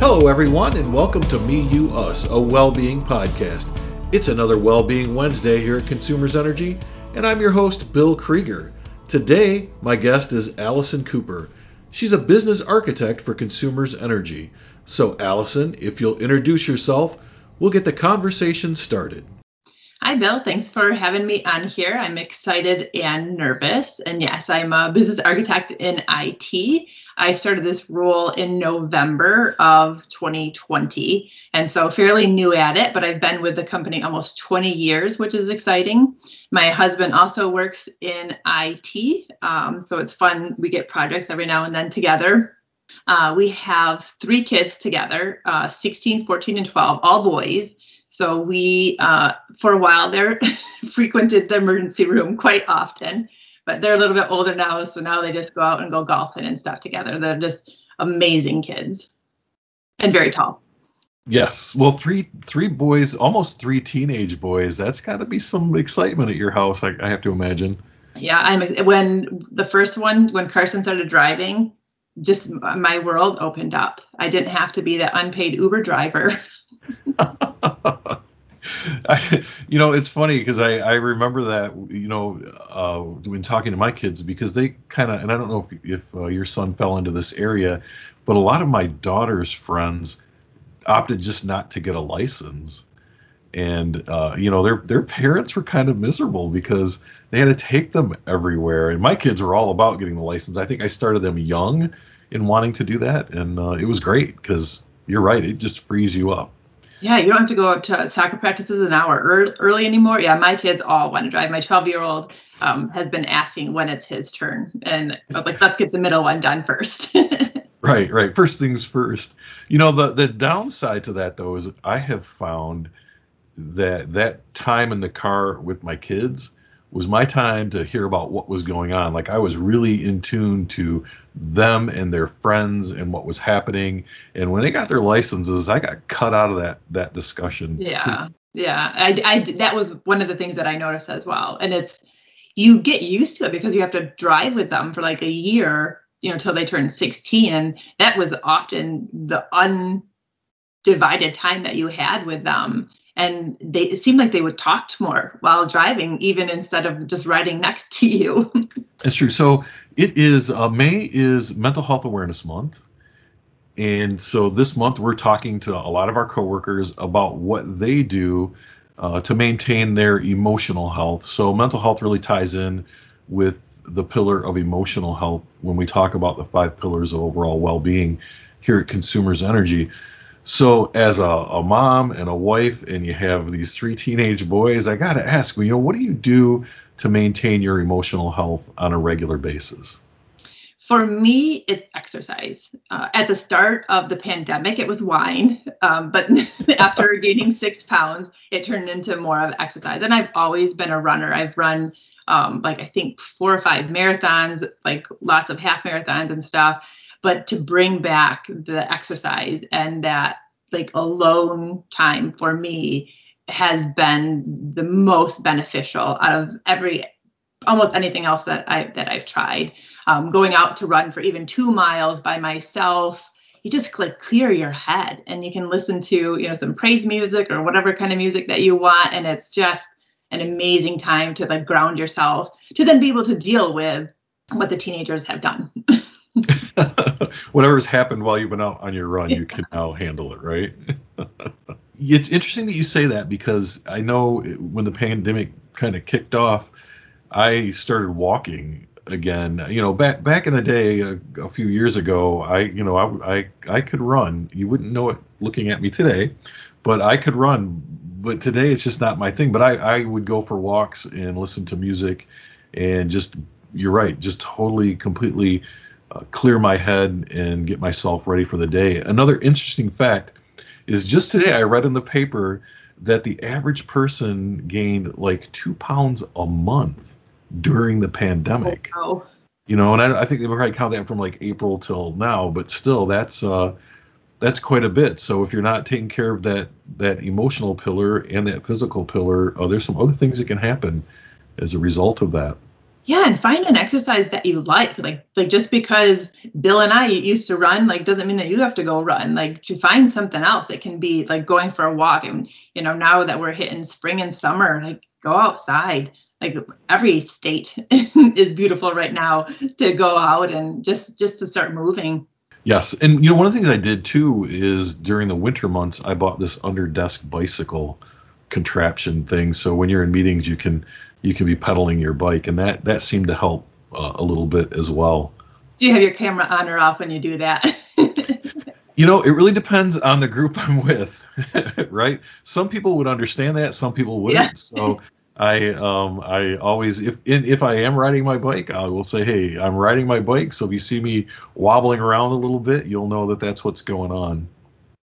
Hello, everyone, and welcome to Me, You, Us, a well being podcast. It's another Well Being Wednesday here at Consumers Energy, and I'm your host, Bill Krieger. Today, my guest is Allison Cooper. She's a business architect for Consumers Energy. So, Allison, if you'll introduce yourself, we'll get the conversation started. Hi, Bill. Thanks for having me on here. I'm excited and nervous. And yes, I'm a business architect in IT. I started this role in November of 2020. And so fairly new at it, but I've been with the company almost 20 years, which is exciting. My husband also works in IT. Um, so it's fun. We get projects every now and then together. Uh, we have three kids together uh, 16, 14, and 12, all boys. So we, uh, for a while there, frequented the emergency room quite often, but they're a little bit older now. So now they just go out and go golfing and stuff together. They're just amazing kids and very tall. Yes. Well, three three boys, almost three teenage boys. That's got to be some excitement at your house. I, I have to imagine. Yeah, I'm when the first one when Carson started driving, just my world opened up. I didn't have to be that unpaid Uber driver. You know, it's funny because I, I remember that, you know, uh, when talking to my kids, because they kind of, and I don't know if, if uh, your son fell into this area, but a lot of my daughter's friends opted just not to get a license. And, uh, you know, their, their parents were kind of miserable because they had to take them everywhere. And my kids were all about getting the license. I think I started them young in wanting to do that. And uh, it was great because you're right, it just frees you up. Yeah, you don't have to go to soccer practices an hour early, anymore. Yeah, my kids all want to drive. My 12 year old um, has been asking when it's his turn, and I'm like, let's get the middle one done first. right, right. First things first. You know, the the downside to that though is I have found that that time in the car with my kids was my time to hear about what was going on. Like I was really in tune to them and their friends and what was happening. And when they got their licenses, I got cut out of that that discussion. Yeah, yeah. I, I that was one of the things that I noticed as well. And it's you get used to it because you have to drive with them for like a year, you know, until they turn 16. And that was often the undivided time that you had with them and they it seemed like they would talk more while driving even instead of just riding next to you. That's true. So it is uh, may is mental health awareness month. And so this month we're talking to a lot of our coworkers about what they do uh, to maintain their emotional health. So mental health really ties in with the pillar of emotional health when we talk about the five pillars of overall well-being here at consumers energy so, as a, a mom and a wife, and you have these three teenage boys, I got to ask, you know, what do you do to maintain your emotional health on a regular basis? For me, it's exercise. Uh, at the start of the pandemic, it was wine, um, but after gaining six pounds, it turned into more of exercise. And I've always been a runner. I've run um, like I think four or five marathons, like lots of half marathons and stuff but to bring back the exercise and that like alone time for me has been the most beneficial out of every almost anything else that I that I've tried. Um, going out to run for even two miles by myself, you just like clear your head and you can listen to you know some praise music or whatever kind of music that you want, and it's just an amazing time to like ground yourself to then be able to deal with what the teenagers have done. Whatever's happened while you've been out on your run, you can now handle it, right? it's interesting that you say that because I know when the pandemic kind of kicked off, I started walking again. You know, back back in the day, a, a few years ago, I you know I, I I could run. You wouldn't know it looking at me today, but I could run. But today it's just not my thing. But I I would go for walks and listen to music, and just you're right, just totally completely uh, clear my head and get myself ready for the day. Another interesting fact is just today I read in the paper that the average person gained like two pounds a month during the pandemic. Oh, wow. You know, and I, I think they probably count that from like April till now, but still, that's uh, that's quite a bit. So if you're not taking care of that that emotional pillar and that physical pillar, uh, there's some other things that can happen as a result of that. Yeah and find an exercise that you like like like just because bill and i used to run like doesn't mean that you have to go run. Like to find something else it can be like going for a walk and you know now that we're hitting spring and summer like go outside. Like every state is beautiful right now to go out and just just to start moving. Yes and you know one of the things i did too is during the winter months i bought this under desk bicycle contraption thing so when you're in meetings you can you can be pedaling your bike, and that that seemed to help uh, a little bit as well. Do you have your camera on or off when you do that? you know, it really depends on the group I'm with, right? Some people would understand that, some people wouldn't. Yeah. so I um I always if if I am riding my bike, I will say, "Hey, I'm riding my bike." So if you see me wobbling around a little bit, you'll know that that's what's going on.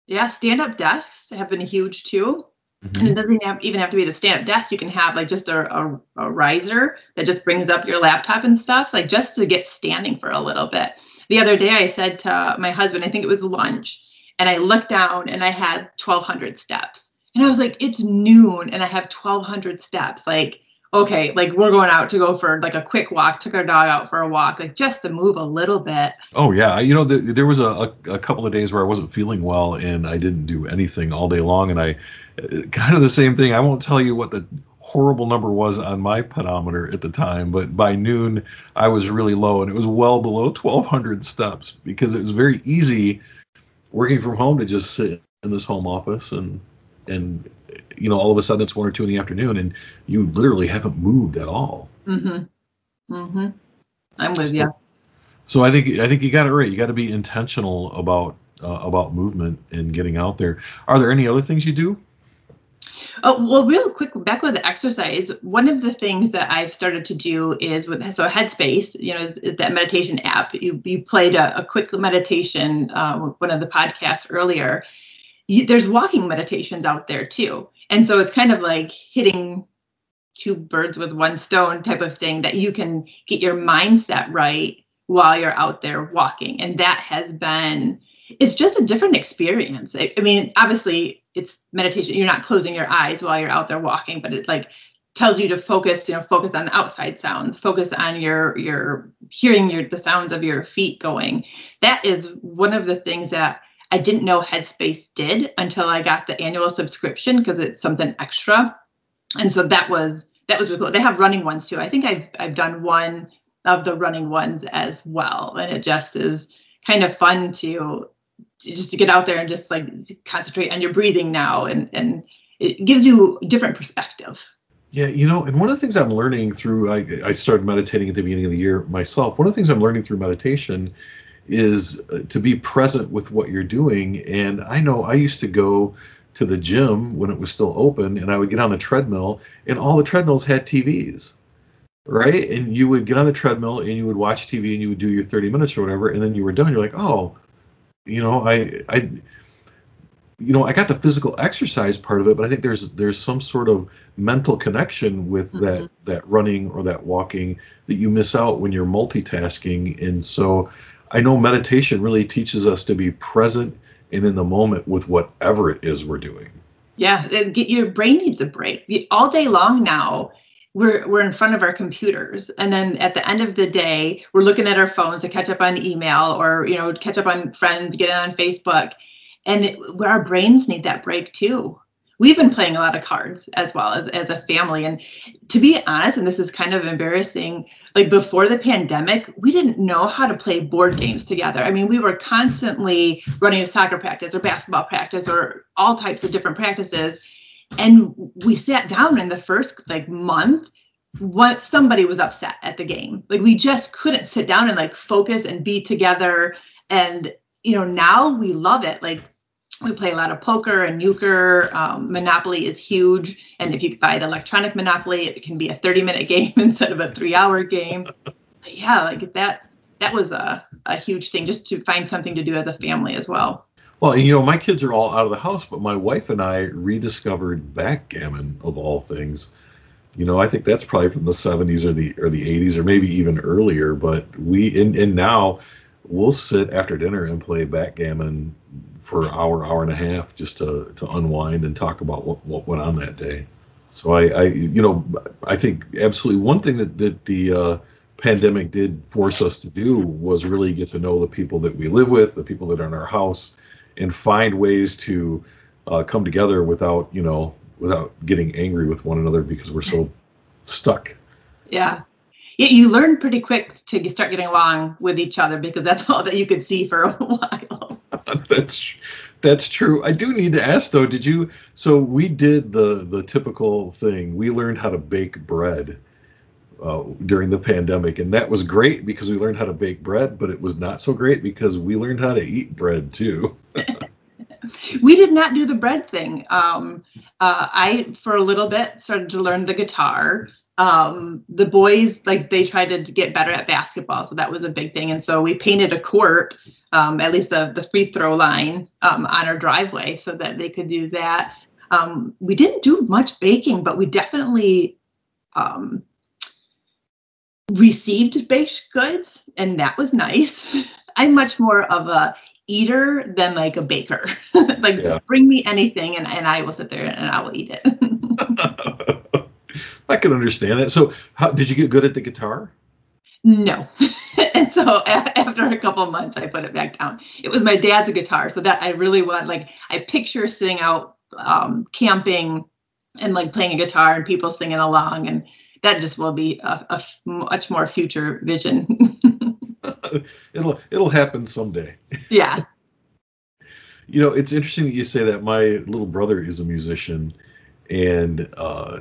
Yeah, stand-up desks have been huge too. Mm-hmm. And it doesn't have, even have to be the stand-up desk. You can have like just a, a, a, riser that just brings up your laptop and stuff, like just to get standing for a little bit. The other day, I said to my husband, I think it was lunch, and I looked down and I had 1,200 steps, and I was like, it's noon and I have 1,200 steps. Like okay, like we're going out to go for like a quick walk, took our dog out for a walk, like just to move a little bit. Oh yeah, you know, the, there was a, a, a, couple of days where I wasn't feeling well and I didn't do anything all day long, and I uh, kind of the same thing. I won't tell you what the horrible number was on my pedometer at the time, but by noon I was really low and it was well below 1,200 steps because it was very easy working from home to just sit in this home office and and you know, all of a sudden it's one or two in the afternoon, and you literally haven't moved at all. Mm-hmm. Mm-hmm. I'm with so, you. So I think I think you got it right. You got to be intentional about uh, about movement and getting out there. Are there any other things you do? Oh, well, real quick, back with the exercise, one of the things that I've started to do is with so Headspace, you know, that meditation app. You you played a, a quick meditation, uh, one of the podcasts earlier. You, there's walking meditations out there too, and so it's kind of like hitting two birds with one stone type of thing that you can get your mindset right while you're out there walking. And that has been, it's just a different experience. I, I mean, obviously, it's meditation. You're not closing your eyes while you're out there walking, but it like tells you to focus you know focus on the outside sounds focus on your your hearing your the sounds of your feet going that is one of the things that I didn't know Headspace did until I got the annual subscription because it's something extra. And so that was that was really cool. They have running ones too. I think I've I've done one of the running ones as well. And it just is kind of fun to just to get out there and just like concentrate on your breathing now and and it gives you different perspective. Yeah, you know, and one of the things I'm learning through I, I started meditating at the beginning of the year myself. One of the things I'm learning through meditation is uh, to be present with what you're doing. And I know I used to go to the gym when it was still open and I would get on a treadmill and all the treadmills had TVs. Right? And you would get on the treadmill and you would watch TV and you would do your 30 minutes or whatever and then you were done. You're like, "Oh, you know, I I you know, I got the physical exercise part of it, but I think there's there's some sort of mental connection with mm-hmm. that that running or that walking that you miss out when you're multitasking. And so I know meditation really teaches us to be present and in the moment with whatever it is we're doing. Yeah, your brain needs a break. All day long now, we're we're in front of our computers, and then at the end of the day, we're looking at our phones to catch up on email or you know catch up on friends, get on Facebook, and it, our brains need that break too we've been playing a lot of cards as well as, as a family. And to be honest, and this is kind of embarrassing, like before the pandemic, we didn't know how to play board games together. I mean, we were constantly running a soccer practice or basketball practice or all types of different practices. And we sat down in the first like month what somebody was upset at the game. Like we just couldn't sit down and like focus and be together. And you know, now we love it. Like we play a lot of poker and euchre. Um, Monopoly is huge, and if you buy the electronic Monopoly, it can be a 30-minute game instead of a three-hour game. But yeah, like that. That was a, a huge thing, just to find something to do as a family as well. Well, you know, my kids are all out of the house, but my wife and I rediscovered backgammon of all things. You know, I think that's probably from the 70s or the or the 80s or maybe even earlier. But we and, and now we'll sit after dinner and play backgammon for an hour, hour and a half, just to, to unwind and talk about what, what went on that day. So I, I, you know, I think absolutely one thing that, that the uh, pandemic did force us to do was really get to know the people that we live with, the people that are in our house, and find ways to uh, come together without, you know, without getting angry with one another because we're so stuck. Yeah. You learn pretty quick to start getting along with each other because that's all that you could see for a while. that's that's true. I do need to ask though. Did you? So we did the the typical thing. We learned how to bake bread uh, during the pandemic, and that was great because we learned how to bake bread. But it was not so great because we learned how to eat bread too. we did not do the bread thing. Um, uh, I, for a little bit, started to learn the guitar. Um, the boys, like, they tried to get better at basketball, so that was a big thing. And so we painted a court, um, at least the, the free throw line, um, on our driveway so that they could do that. Um, we didn't do much baking, but we definitely um, received baked goods, and that was nice. I'm much more of a eater than like a baker. like yeah. bring me anything and, and I will sit there and I will eat it. I can understand that. So how did you get good at the guitar? No. and so after a couple months I put it back down. It was my dad's guitar. So that I really want like I picture sitting out um, camping and like playing a guitar and people singing along and that just will be a, a much more future vision. it'll it'll happen someday. Yeah. you know, it's interesting that you say that. My little brother is a musician, and uh,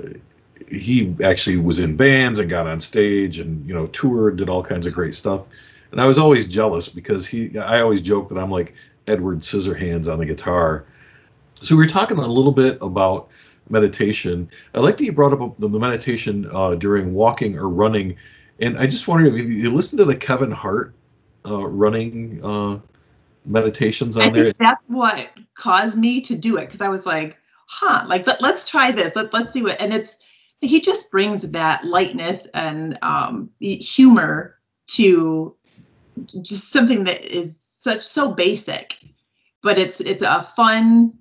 he actually was in bands and got on stage and you know toured, did all kinds of great stuff. And I was always jealous because he. I always joke that I'm like Edward Scissorhands on the guitar. So we were talking a little bit about meditation. I like that you brought up the meditation uh, during walking or running and I just wonder if you listen to the Kevin Hart uh, running uh, meditations on I there. that's what caused me to do it because I was like, huh, like let, us try this. Let, let's see what. And it's he just brings that lightness and um, humor to just something that is such so basic, but it's it's a fun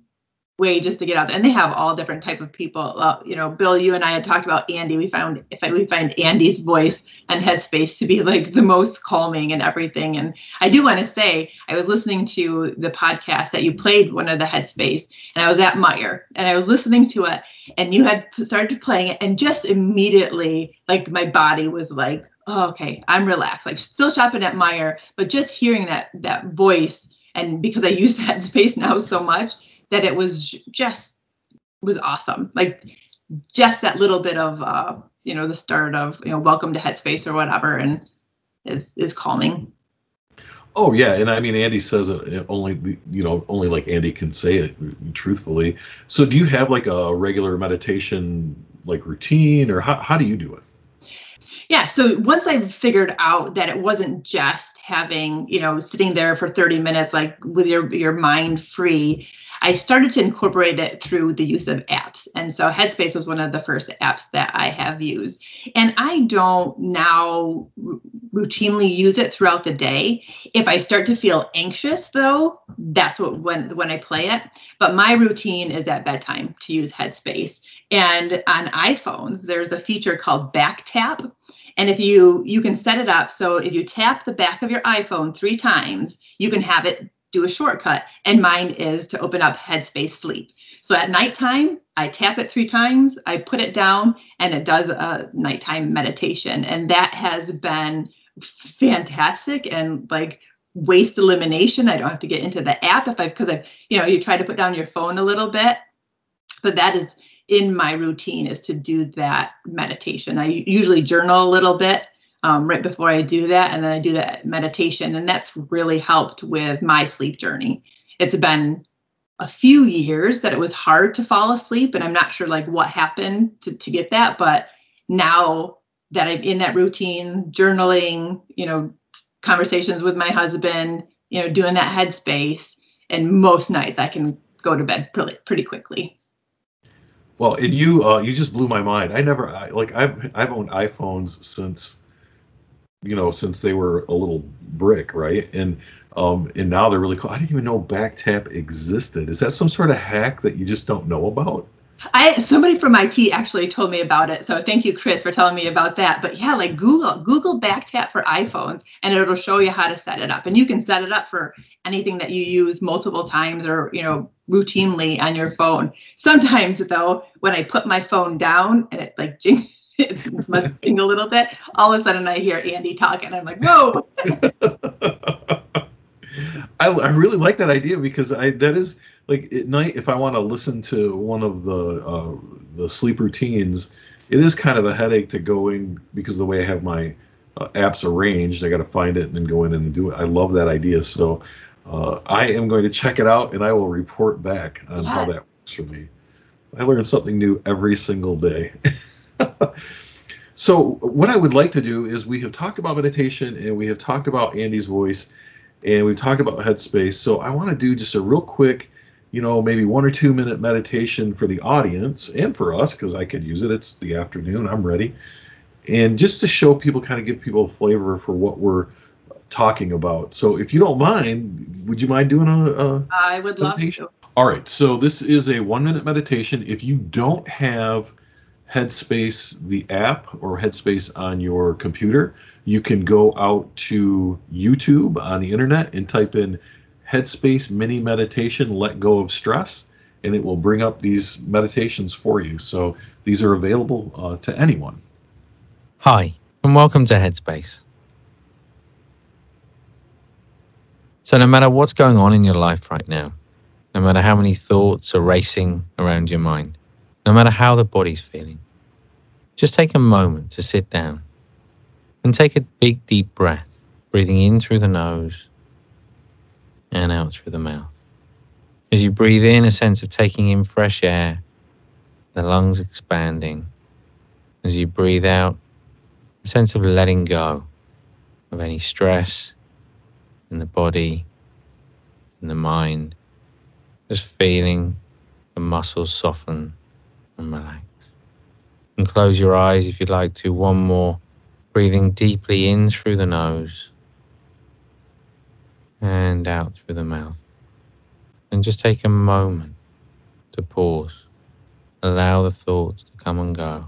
way just to get out there. And they have all different type of people. Uh, you know, Bill, you and I had talked about Andy. We found if I, we find Andy's voice and headspace to be like the most calming and everything. And I do want to say I was listening to the podcast that you played one of the headspace, and I was at Meijer and I was listening to it, and you had started playing it, and just immediately like my body was like, oh, okay, I'm relaxed. Like still shopping at Meijer, but just hearing that that voice and because I use Headspace now so much, that it was just was awesome. Like just that little bit of uh, you know the start of you know welcome to Headspace or whatever, and is is calming. Oh yeah, and I mean Andy says it only you know only like Andy can say it truthfully. So do you have like a regular meditation like routine, or how how do you do it? Yeah, so once I figured out that it wasn't just having you know sitting there for 30 minutes like with your your mind free I started to incorporate it through the use of apps. And so Headspace was one of the first apps that I have used. And I don't now r- routinely use it throughout the day. If I start to feel anxious though, that's what when when I play it. But my routine is at bedtime to use Headspace. And on iPhones, there's a feature called back tap. And if you you can set it up so if you tap the back of your iPhone 3 times, you can have it do a shortcut. And mine is to open up Headspace Sleep. So at nighttime, I tap it three times, I put it down, and it does a nighttime meditation. And that has been fantastic and like waste elimination. I don't have to get into the app if I because I, you know, you try to put down your phone a little bit. So that is in my routine is to do that meditation. I usually journal a little bit um, right before I do that. And then I do that meditation. And that's really helped with my sleep journey. It's been a few years that it was hard to fall asleep. And I'm not sure like what happened to, to get that. But now that I'm in that routine, journaling, you know, conversations with my husband, you know, doing that headspace, and most nights I can go to bed pretty pretty quickly. Well, and you uh, you just blew my mind. I never I, like I've I've owned iPhones since you know, since they were a little brick, right? And um, and now they're really cool. I didn't even know back tap existed. Is that some sort of hack that you just don't know about? I somebody from IT actually told me about it, so thank you, Chris, for telling me about that. But yeah, like Google Google BackTap for iPhones, and it'll show you how to set it up, and you can set it up for anything that you use multiple times or you know routinely on your phone. Sometimes though, when I put my phone down and it like jing, it's a little bit, all of a sudden I hear Andy talking. I'm like, whoa. I, I really like that idea because I that is like at night if I want to listen to one of the uh, the sleep routines, it is kind of a headache to go in because the way I have my uh, apps arranged, I got to find it and then go in and do it. I love that idea, so uh, I am going to check it out and I will report back on how that works for me. I learn something new every single day. so what I would like to do is we have talked about meditation and we have talked about Andy's voice and we've talked about headspace. So I want to do just a real quick you know, maybe one or two minute meditation for the audience and for us because I could use it. It's the afternoon, I'm ready. And just to show people, kind of give people a flavor for what we're talking about. So if you don't mind, would you mind doing a, a I would meditation? love to. All right. So this is a one minute meditation. If you don't have Headspace, the app, or Headspace on your computer, you can go out to YouTube on the internet and type in Headspace Mini Meditation Let Go of Stress, and it will bring up these meditations for you. So these are available uh, to anyone. Hi, and welcome to Headspace. So, no matter what's going on in your life right now, no matter how many thoughts are racing around your mind, no matter how the body's feeling, just take a moment to sit down and take a big, deep breath, breathing in through the nose and out through the mouth. As you breathe in, a sense of taking in fresh air, the lungs expanding. As you breathe out, a sense of letting go of any stress in the body, in the mind, just feeling the muscles soften and relax. And close your eyes if you'd like to. One more, breathing deeply in through the nose and out through the mouth. And just take a moment to pause. Allow the thoughts to come and go.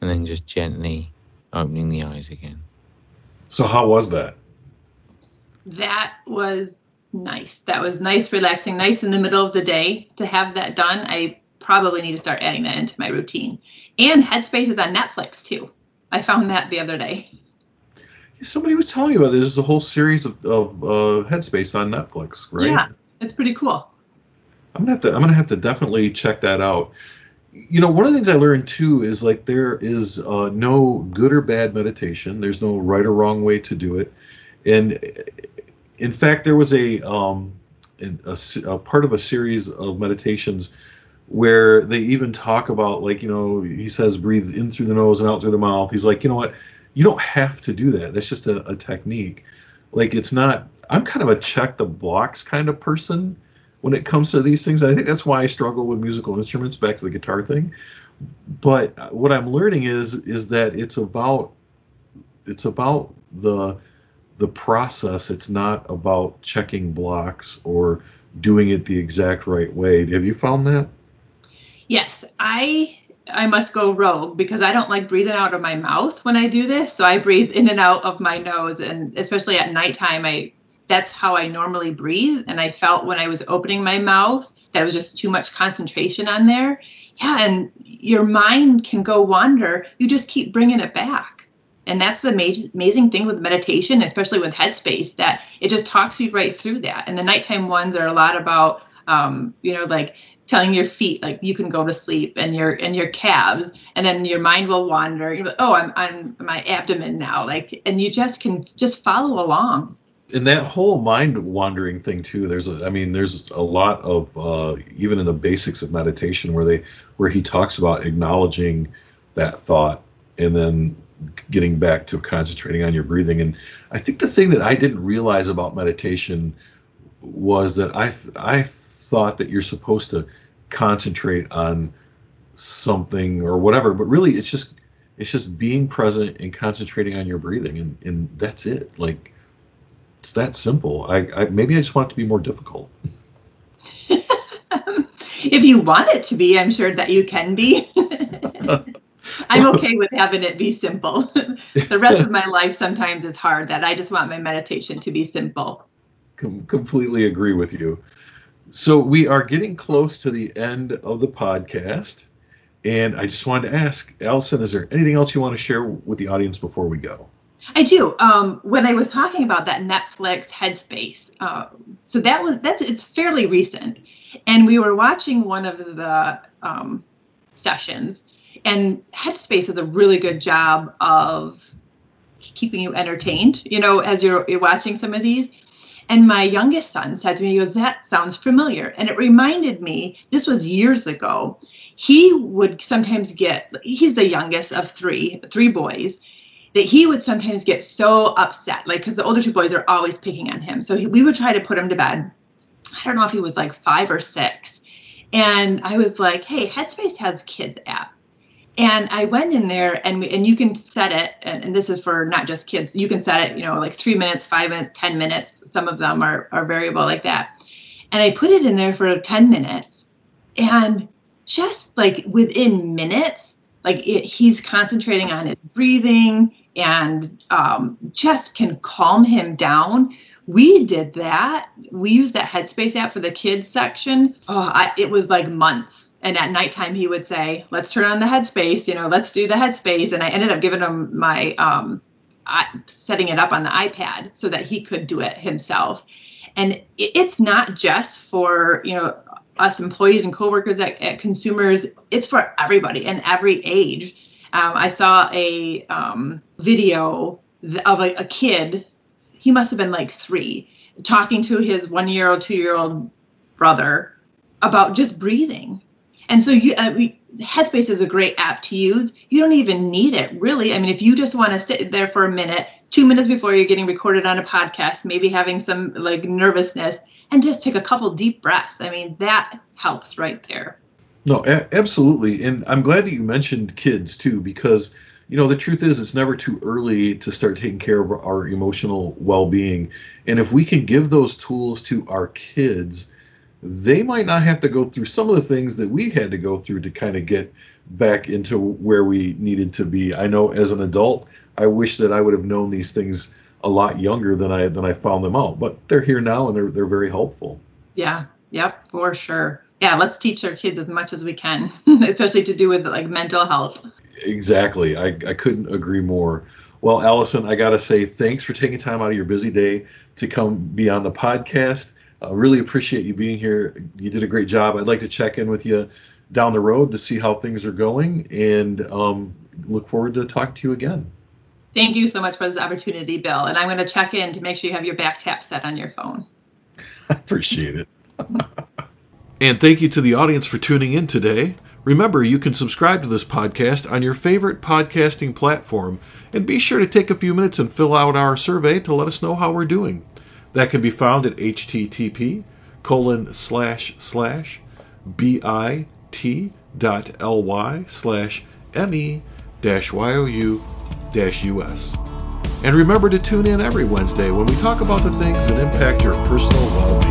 And then just gently opening the eyes again. So, how was that? That was nice. That was nice, relaxing, nice in the middle of the day to have that done. I probably need to start adding that into my routine. And Headspace is on Netflix too. I found that the other day. Somebody was telling me about this. There's a whole series of, of uh, Headspace on Netflix, right? Yeah, it's pretty cool. I'm gonna have to. I'm gonna have to definitely check that out. You know, one of the things I learned too is like there is uh, no good or bad meditation. There's no right or wrong way to do it, and in fact, there was a um, a, a part of a series of meditations where they even talk about like you know he says breathe in through the nose and out through the mouth. He's like you know what you don't have to do that. That's just a, a technique. Like it's not. I'm kind of a check the blocks kind of person when it comes to these things. I think that's why I struggle with musical instruments. Back to the guitar thing. But what I'm learning is is that it's about it's about the the process. It's not about checking blocks or doing it the exact right way. Have you found that? Yes, I I must go rogue because I don't like breathing out of my mouth when I do this. So I breathe in and out of my nose, and especially at nighttime, I that's how I normally breathe. And I felt when I was opening my mouth that was just too much concentration on there. Yeah, and your mind can go wander. You just keep bringing it back. And that's the amazing thing with meditation, especially with Headspace, that it just talks you right through that. And the nighttime ones are a lot about, um, you know, like telling your feet like you can go to sleep and your and your calves and then your mind will wander you oh i'm on my abdomen now like and you just can just follow along and that whole mind wandering thing too there's a, i mean there's a lot of uh, even in the basics of meditation where they where he talks about acknowledging that thought and then getting back to concentrating on your breathing. And i think the thing that i didn't realize about meditation was that i i thought that you're supposed to concentrate on something or whatever but really it's just it's just being present and concentrating on your breathing. And, and that's it. Like it's that simple. I, I maybe i just want it to be more difficult. If you want it to be, I'm sure that you can be. I'm okay with having it be simple. the rest of my life sometimes is hard that I just want my meditation to be simple. Com- completely agree with you. So we are getting close to the end of the podcast. And I just wanted to ask, Allison, is there anything else you want to share with the audience before we go? I do. Um, when I was talking about that Netflix Headspace, uh, so that was that's it's fairly recent, and we were watching one of the um, sessions, and Headspace does a really good job of keeping you entertained. You know, as you're you're watching some of these. And my youngest son said to me, he goes, That sounds familiar. And it reminded me, this was years ago. He would sometimes get, he's the youngest of three, three boys that he would sometimes get so upset, like because the older two boys are always picking on him. So he, we would try to put him to bed. I don't know if he was like five or six, and I was like, "Hey, Headspace has kids app." And I went in there and we, and you can set it, and, and this is for not just kids. You can set it, you know, like three minutes, five minutes, ten minutes. Some of them are are variable like that. And I put it in there for ten minutes, and just like within minutes, like it, he's concentrating on his breathing and um, just can calm him down. We did that. We used that Headspace app for the kids section. Oh, I, it was like months. And at nighttime, he would say, "Let's turn on the Headspace. You know, let's do the Headspace." And I ended up giving him my um, setting it up on the iPad so that he could do it himself. And it, it's not just for you know us employees and coworkers at, at consumers. It's for everybody and every age um, I saw a um, video of a, a, kid, he must have been like three, talking to his one year old, two year old brother about just breathing. And so you, uh, Headspace is a great app to use. You don't even need it, really. I mean, if you just want to sit there for a minute, two minutes before you're getting recorded on a podcast, maybe having some like nervousness, and just take a couple deep breaths. I mean, that helps right there. No, a- absolutely. And I'm glad that you mentioned kids too, because, you know, the truth is it's never too early to start taking care of our emotional well being. And if we can give those tools to our kids, they might not have to go through some of the things that we had to go through to kind of get back into where we needed to be. I know as an adult, I wish that I would have known these things a lot younger than I than I found them out. But they're here now and they're they're very helpful. Yeah. Yep. For sure yeah, let's teach our kids as much as we can, especially to do with like mental health. Exactly. I, I couldn't agree more. Well, Allison, I got to say thanks for taking time out of your busy day to come be on the podcast. I uh, really appreciate you being here. You did a great job. I'd like to check in with you down the road to see how things are going and um, look forward to talking to you again. Thank you so much for this opportunity, Bill. And I'm going to check in to make sure you have your back tap set on your phone. I appreciate it. And thank you to the audience for tuning in today. Remember, you can subscribe to this podcast on your favorite podcasting platform, and be sure to take a few minutes and fill out our survey to let us know how we're doing. That can be found at http colon slash slash bit dot ly slash me dash you dash us. And remember to tune in every Wednesday when we talk about the things that impact your personal well